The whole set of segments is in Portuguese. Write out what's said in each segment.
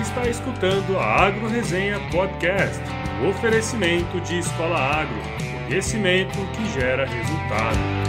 está escutando a Agro Resenha Podcast, o oferecimento de Escola Agro, conhecimento que gera resultado.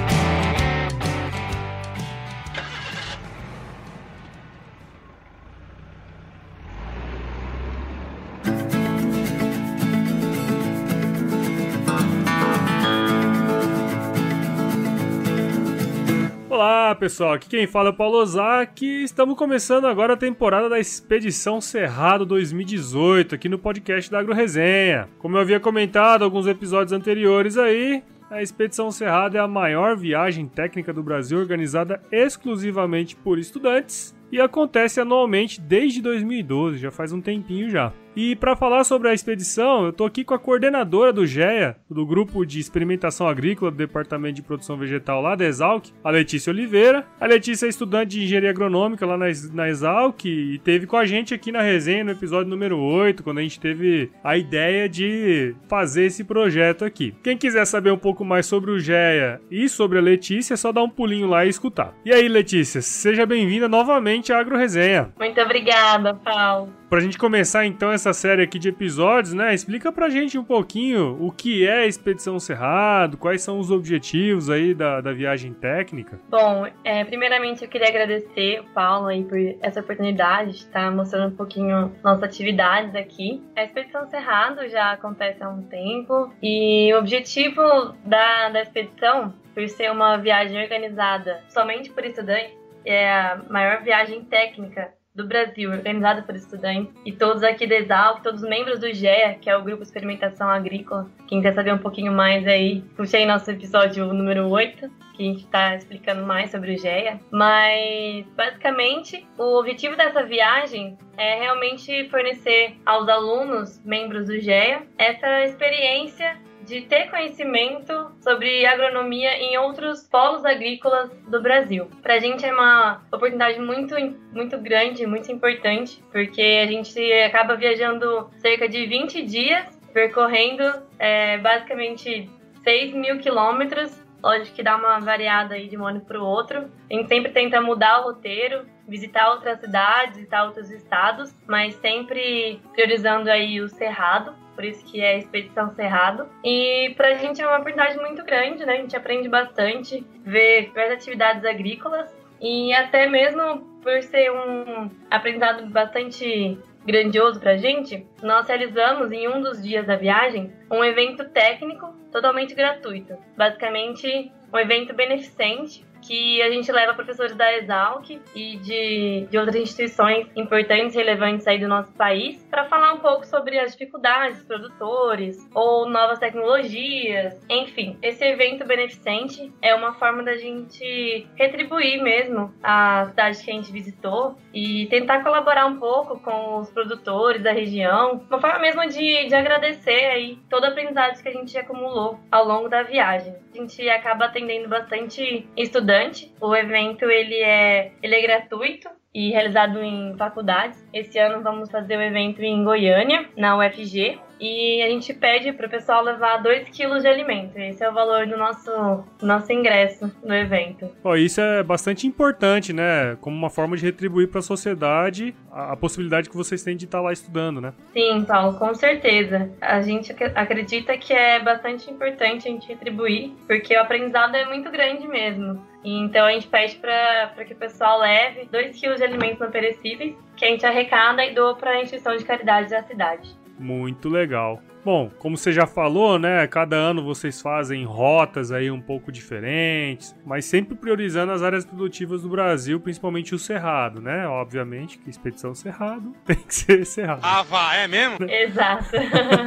Olá pessoal, aqui quem fala é o Paulo Ozaki. Estamos começando agora a temporada da Expedição Cerrado 2018 aqui no podcast da Agro Resenha. Como eu havia comentado alguns episódios anteriores aí, a Expedição Cerrado é a maior viagem técnica do Brasil organizada exclusivamente por estudantes e acontece anualmente desde 2012, já faz um tempinho já. E para falar sobre a expedição, eu estou aqui com a coordenadora do GEA, do Grupo de Experimentação Agrícola do Departamento de Produção Vegetal lá da Exalc, a Letícia Oliveira. A Letícia é estudante de Engenharia Agronômica lá na, na Exalc e teve com a gente aqui na resenha no episódio número 8, quando a gente teve a ideia de fazer esse projeto aqui. Quem quiser saber um pouco mais sobre o GEA e sobre a Letícia, é só dar um pulinho lá e escutar. E aí, Letícia, seja bem-vinda novamente à Agro Resenha. Muito obrigada, Paulo. Pra gente começar então essa série aqui de episódios, né? Explica pra gente um pouquinho o que é a Expedição Cerrado, quais são os objetivos aí da, da viagem técnica. Bom, é, primeiramente eu queria agradecer o Paulo aí por essa oportunidade de estar mostrando um pouquinho nossas atividades aqui. A Expedição Cerrado já acontece há um tempo e o objetivo da, da expedição, por ser uma viagem organizada somente por estudantes, é a maior viagem técnica do Brasil, organizado por estudantes, e todos aqui da Exalc, todos os membros do GEA, que é o Grupo Experimentação Agrícola. Quem quer saber um pouquinho mais aí, puxei nosso episódio número 8, que a gente está explicando mais sobre o GEA. Mas, basicamente, o objetivo dessa viagem é realmente fornecer aos alunos, membros do GEA, essa experiência de ter conhecimento sobre agronomia em outros polos agrícolas do Brasil. Para a gente é uma oportunidade muito, muito grande, muito importante, porque a gente acaba viajando cerca de 20 dias, percorrendo é, basicamente 6 mil quilômetros Lógico que dá uma variada aí de um ano para o outro. A gente sempre tenta mudar o roteiro, visitar outras cidades, visitar outros estados, mas sempre priorizando aí o Cerrado, por isso que é Expedição Cerrado. E pra gente é uma oportunidade muito grande, né? A gente aprende bastante, vê diversas atividades agrícolas e até mesmo por ser um aprendizado bastante grandioso pra gente, nós realizamos em um dos dias da viagem um evento técnico totalmente gratuito. Basicamente, um evento beneficente que a gente leva professores da Exalc e de, de outras instituições importantes relevantes aí do nosso país para falar um pouco sobre as dificuldades dos produtores ou novas tecnologias. Enfim, esse evento beneficente é uma forma da gente retribuir mesmo a cidade que a gente visitou e tentar colaborar um pouco com os produtores da região, uma forma mesmo de, de agradecer aí todo o aprendizado que a gente acumulou ao longo da viagem. A gente acaba atendendo bastante estudantes estudante. O evento ele é, ele é gratuito e realizado em faculdades. Esse ano vamos fazer o evento em Goiânia, na UFG. E a gente pede para o pessoal levar 2 quilos de alimento. Esse é o valor do nosso, nosso ingresso no evento. Pô, isso é bastante importante, né? Como uma forma de retribuir para a sociedade a, possibilidade que vocês têm de estar tá lá estudando, né? Sim, Paulo, com certeza. A gente acredita que é bastante importante a gente retribuir, porque o aprendizado é muito grande mesmo. Então a gente pede para que o pessoal leve 2 quilos de alimentos não perecíveis, que a gente arrecada e doa para a instituição de caridade da cidade. Muito legal. Bom, como você já falou, né? Cada ano vocês fazem rotas aí um pouco diferentes, mas sempre priorizando as áreas produtivas do Brasil, principalmente o Cerrado, né? Obviamente que Expedição Cerrado tem que ser Cerrado. Ah, vá, é mesmo? Exato.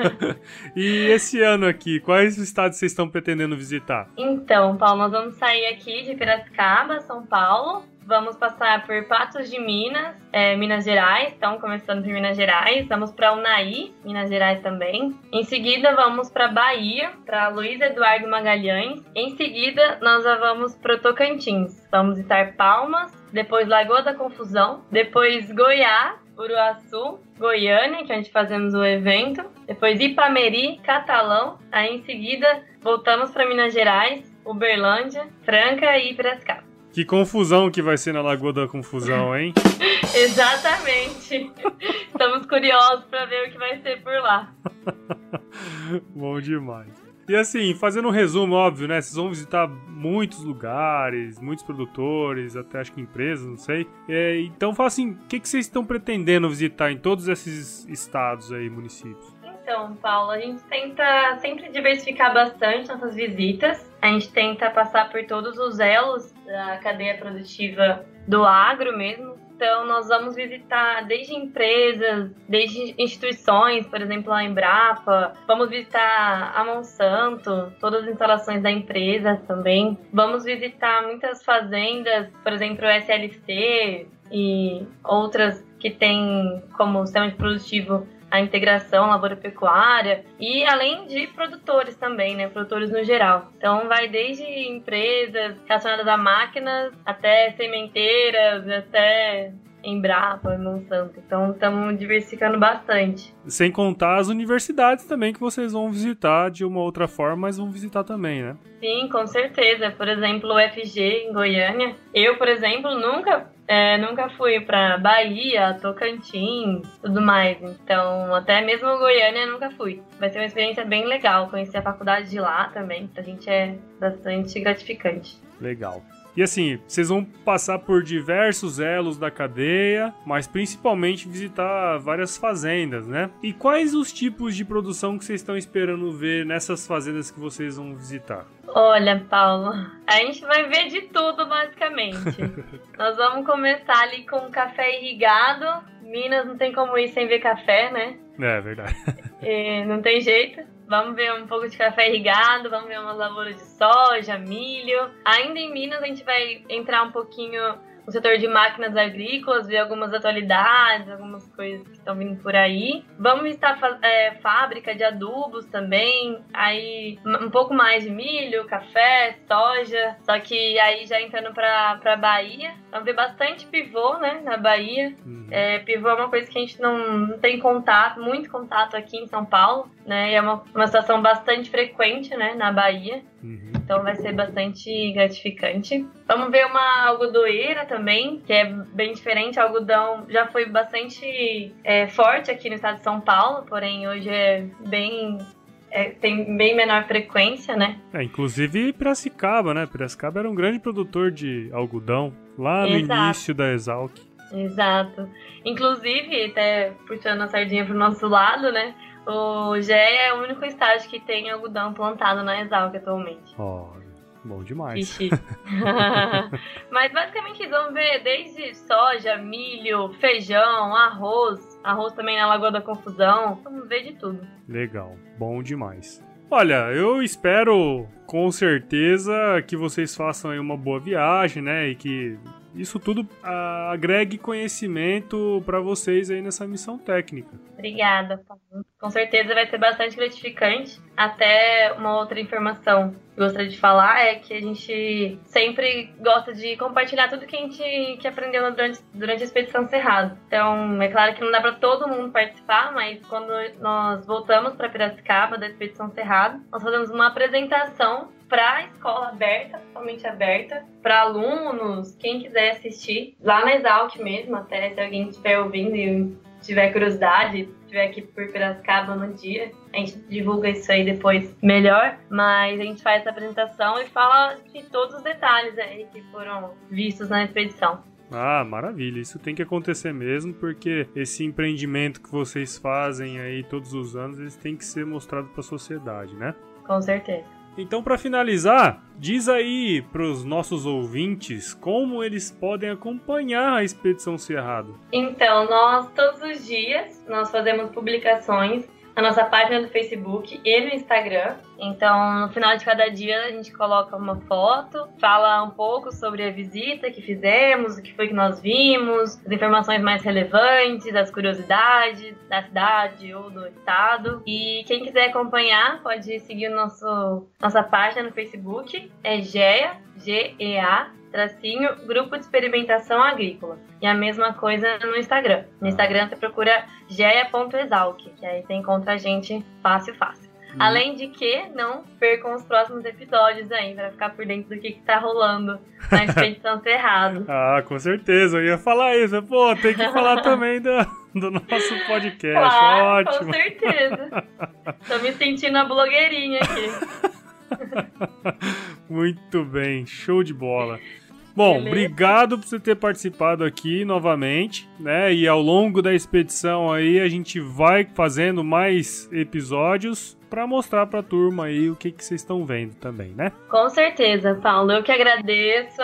e esse ano aqui, quais estados vocês estão pretendendo visitar? Então, Paulo, nós vamos sair aqui de Piracicaba, São Paulo, Vamos passar por Patos de Minas, é, Minas Gerais, então começando por Minas Gerais. Vamos para Unai, Minas Gerais também. Em seguida, vamos para Bahia, para Luiz Eduardo Magalhães. Em seguida, nós vamos para Tocantins. Vamos estar Palmas, depois Lagoa da Confusão, depois Goiás, Uruaçu, Goiânia, que é onde fazemos o evento, depois Ipameri, Catalão, aí em seguida voltamos para Minas Gerais, Uberlândia, Franca e Piracicaba. Que confusão que vai ser na Lagoa da Confusão, hein? Exatamente. Estamos curiosos para ver o que vai ser por lá. Bom demais. E assim, fazendo um resumo, óbvio, né? Vocês vão visitar muitos lugares, muitos produtores, até acho que empresas, não sei. É, então, fala assim, o que, que vocês estão pretendendo visitar em todos esses estados aí, municípios? Então, Paulo, a gente tenta sempre diversificar bastante nossas visitas. A gente tenta passar por todos os elos da cadeia produtiva do agro mesmo, então, nós vamos visitar desde empresas, desde instituições, por exemplo, a Embrapa. Vamos visitar a Monsanto, todas as instalações da empresa também. Vamos visitar muitas fazendas, por exemplo, o SLC e outras que têm como sistema produtivo a integração lavoura-pecuária e além de produtores também, né? Produtores no geral. Então vai desde empresas relacionadas a máquinas até sementeiras, até Embrapa, Monsanto. Então estamos diversificando bastante. Sem contar as universidades também que vocês vão visitar de uma outra forma, mas vão visitar também, né? Sim, com certeza. Por exemplo, o FG em Goiânia. Eu, por exemplo, nunca é, nunca fui para Bahia, Tocantins, tudo mais. Então, até mesmo Goiânia nunca fui. Vai ser uma experiência bem legal. Conhecer a faculdade de lá também. Pra gente é bastante gratificante. Legal. E assim, vocês vão passar por diversos elos da cadeia, mas principalmente visitar várias fazendas, né? E quais os tipos de produção que vocês estão esperando ver nessas fazendas que vocês vão visitar? Olha, Paulo, a gente vai ver de tudo basicamente. Nós vamos começar ali com café irrigado. Minas não tem como ir sem ver café, né? É, verdade. E não tem jeito. Vamos ver um pouco de café irrigado, vamos ver umas lavouras de soja, milho. Ainda em Minas a gente vai entrar um pouquinho no setor de máquinas agrícolas, ver algumas atualidades, algumas coisas que estão vindo por aí. Vamos visitar é, fábrica de adubos também, aí um pouco mais de milho, café, soja, só que aí já entrando para pra Bahia, vamos ver bastante pivô, né, na Bahia. Uhum. É, pivô é uma coisa que a gente não, não tem contato, muito contato aqui em São Paulo, né, é uma, uma situação bastante frequente, né, na Bahia. Uhum. Então vai ser bastante gratificante. Vamos ver uma algodoeira também, que é bem diferente. O algodão já foi bastante é, forte aqui no estado de São Paulo, porém hoje é bem é, tem bem menor frequência, né? É, inclusive Piracicaba, né? Piracicaba era um grande produtor de algodão lá no Exato. início da Exalc. Exato. Inclusive, até puxando a sardinha pro nosso lado, né? O GE é o único estágio que tem algodão plantado na Exalc atualmente. Ó, oh, bom demais. Mas basicamente vamos ver desde soja, milho, feijão, arroz, arroz também na Lagoa da Confusão. Vamos ver de tudo. Legal, bom demais. Olha, eu espero com certeza que vocês façam aí uma boa viagem, né? E que isso tudo agregue conhecimento para vocês aí nessa missão técnica. Obrigada, Paulo. Com certeza vai ser bastante gratificante. Até uma outra informação que gostaria de falar é que a gente sempre gosta de compartilhar tudo que a gente que aprendeu durante, durante a expedição Cerrado. Então, é claro que não dá para todo mundo participar, mas quando nós voltamos para Piracicaba da expedição Cerrado, nós fazemos uma apresentação para a escola aberta, totalmente aberta, para alunos, quem quiser assistir, lá na Exalc mesmo, até se alguém estiver ouvindo e tiver curiosidade, estiver aqui por Piracicaba no dia, a gente divulga isso aí depois melhor, mas a gente faz essa apresentação e fala de todos os detalhes aí que foram vistos na expedição. Ah, maravilha. Isso tem que acontecer mesmo, porque esse empreendimento que vocês fazem aí todos os anos, eles têm que ser mostrado para a sociedade, né? Com certeza. Então, para finalizar, diz aí para os nossos ouvintes como eles podem acompanhar a Expedição Cerrado. Então, nós todos os dias nós fazemos publicações na nossa página do Facebook e no Instagram. Então, no final de cada dia, a gente coloca uma foto, fala um pouco sobre a visita que fizemos, o que foi que nós vimos, as informações mais relevantes, as curiosidades da cidade ou do estado. E quem quiser acompanhar, pode seguir nosso, nossa página no Facebook, é GEA, G-E-A, tracinho, Grupo de Experimentação Agrícola. E a mesma coisa no Instagram. No Instagram você procura geia.exalc, que aí você encontra a gente fácil, fácil. Além de que, não percam os próximos episódios aí, pra ficar por dentro do que, que tá rolando na Expedição Cerrado. Ah, com certeza, eu ia falar isso. Pô, tem que falar também do, do nosso podcast. Claro, Ótimo. com certeza. Tô me sentindo a blogueirinha aqui. Muito bem, show de bola. Bom, Beleza. obrigado por você ter participado aqui novamente, né? E ao longo da expedição aí a gente vai fazendo mais episódios pra mostrar pra turma aí o que que vocês estão vendo também, né? Com certeza, Paulo. Eu que agradeço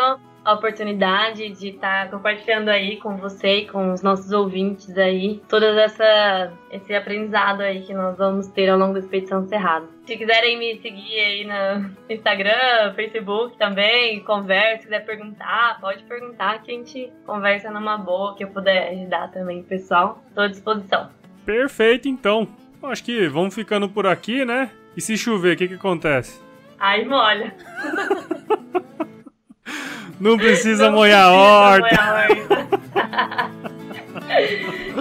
a oportunidade de estar compartilhando aí com você e com os nossos ouvintes aí todas essa esse aprendizado aí que nós vamos ter ao longo da Expedição Cerrado. Se quiserem me seguir aí no Instagram, Facebook também, conversa, quiser perguntar, pode perguntar que a gente conversa numa boa, que eu puder ajudar também, pessoal. Estou à disposição. Perfeito, então. Acho que vamos ficando por aqui, né? E se chover, o que que acontece? Aí molha. Não precisa Não molhar a horta. molhar a horta.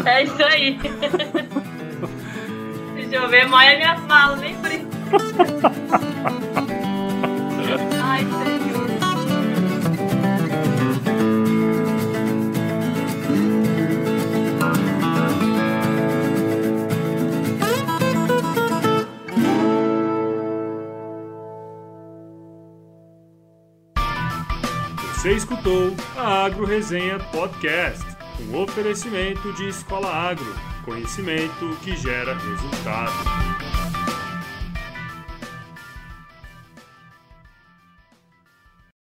é isso aí. Se chover, molha minhas malas, nem frio. Você escutou a Agro Resenha Podcast, um oferecimento de Escola Agro, conhecimento que gera resultado.